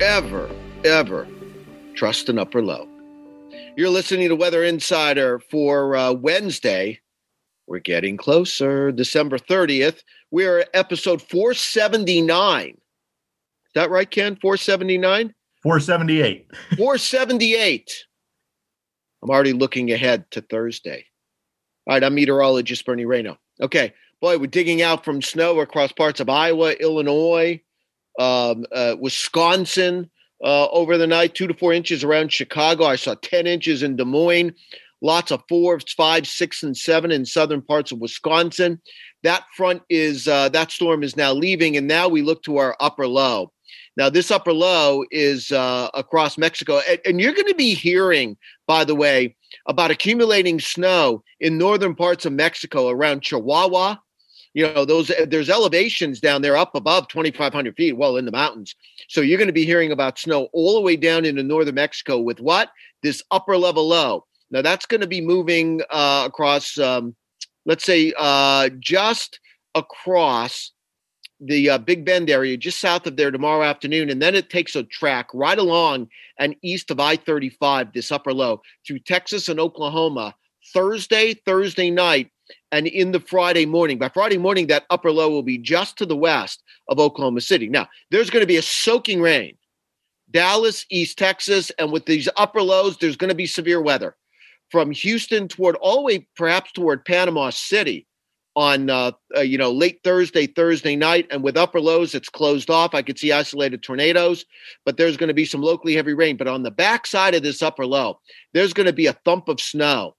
ever, ever trust an upper low. You're listening to Weather Insider for uh, Wednesday. We're getting closer. December 30th. We're at episode 479. Is that right, Ken? 479? 478. 478. I'm already looking ahead to Thursday. All right, I'm meteorologist Bernie Rayno. Okay, boy, we're digging out from snow across parts of Iowa, Illinois, um, uh, Wisconsin uh, over the night, two to four inches around Chicago. I saw 10 inches in Des Moines, lots of fours, five, six, and seven in southern parts of Wisconsin. That front is, uh, that storm is now leaving, and now we look to our upper low. Now, this upper low is uh, across Mexico, and, and you're going to be hearing, by the way, about accumulating snow in northern parts of Mexico around Chihuahua, you know those eh, there's elevations down there up above 2500 feet well in the mountains. So you're going to be hearing about snow all the way down into northern mexico with what? This upper level low. Now that's going to be moving uh, across um, let's say uh, just across the uh, big bend area just south of there tomorrow afternoon and then it takes a track right along and east of i-35 this upper low through texas and oklahoma thursday thursday night and in the Friday morning. By Friday morning, that upper low will be just to the west of Oklahoma City. Now, there's going to be a soaking rain. Dallas, East Texas, and with these upper lows, there's going to be severe weather from Houston toward all the way perhaps toward Panama City on uh, uh, you know late Thursday, Thursday night, and with upper lows, it's closed off. I could see isolated tornadoes, but there's going to be some locally heavy rain. But on the backside of this upper low, there's going to be a thump of snow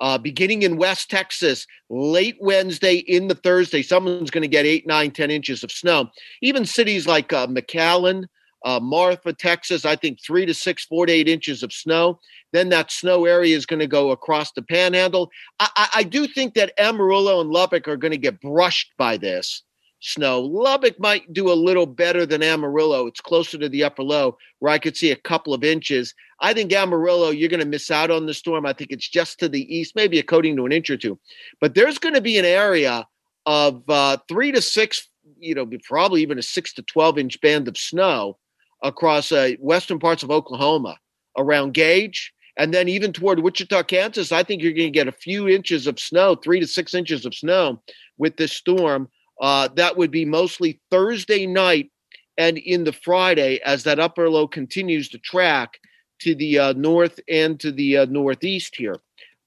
uh, beginning in West Texas, late Wednesday into Thursday, someone's going to get eight, nine, 10 inches of snow. Even cities like uh, McAllen, uh, Marfa, Texas, I think three to six, four to eight inches of snow. Then that snow area is going to go across the panhandle. I, I, I do think that Amarillo and Lubbock are going to get brushed by this snow. Lubbock might do a little better than Amarillo. It's closer to the upper low where I could see a couple of inches. I think Amarillo, you're going to miss out on the storm. I think it's just to the east, maybe a coating to an inch or two. But there's going to be an area of uh, three to six, you know, probably even a six to 12 inch band of snow across uh, western parts of Oklahoma around Gage. And then even toward Wichita, Kansas, I think you're going to get a few inches of snow, three to six inches of snow with this storm. Uh, that would be mostly Thursday night and in the Friday as that upper low continues to track to the uh, north and to the uh, northeast here.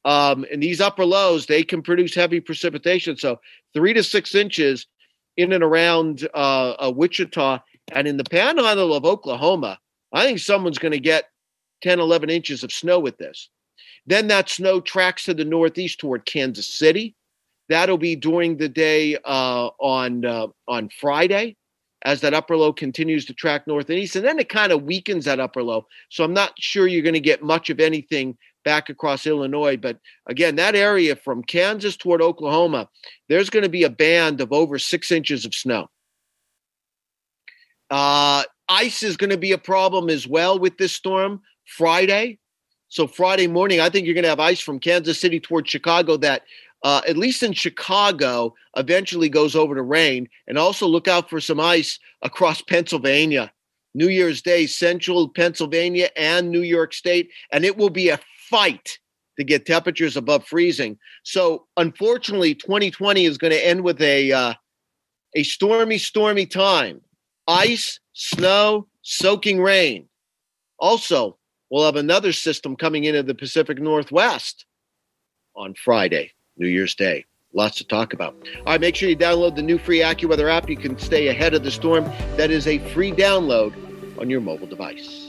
Um, and these upper lows, they can produce heavy precipitation. So three to six inches in and around uh, uh Wichita and in the panhandle of Oklahoma. I think someone's going to get 10, 11 inches of snow with this. Then that snow tracks to the northeast toward Kansas City. That'll be during the day uh, on uh, on Friday as that upper low continues to track north and east. And then it kind of weakens that upper low. So I'm not sure you're going to get much of anything back across Illinois. But again, that area from Kansas toward Oklahoma, there's going to be a band of over six inches of snow. Uh, ice is going to be a problem as well with this storm Friday. So Friday morning, I think you're going to have ice from Kansas City toward Chicago that uh, at least in Chicago, eventually goes over to rain. And also look out for some ice across Pennsylvania. New Year's Day, central Pennsylvania and New York State. And it will be a fight to get temperatures above freezing. So, unfortunately, 2020 is going to end with a uh, a stormy, stormy time. Ice, snow, soaking rain. Also, we'll have another system coming into the Pacific Northwest on Friday. New Year's Day. Lots to talk about. All right, make sure you download the new free AccuWeather app. You can stay ahead of the storm. That is a free download on your mobile device.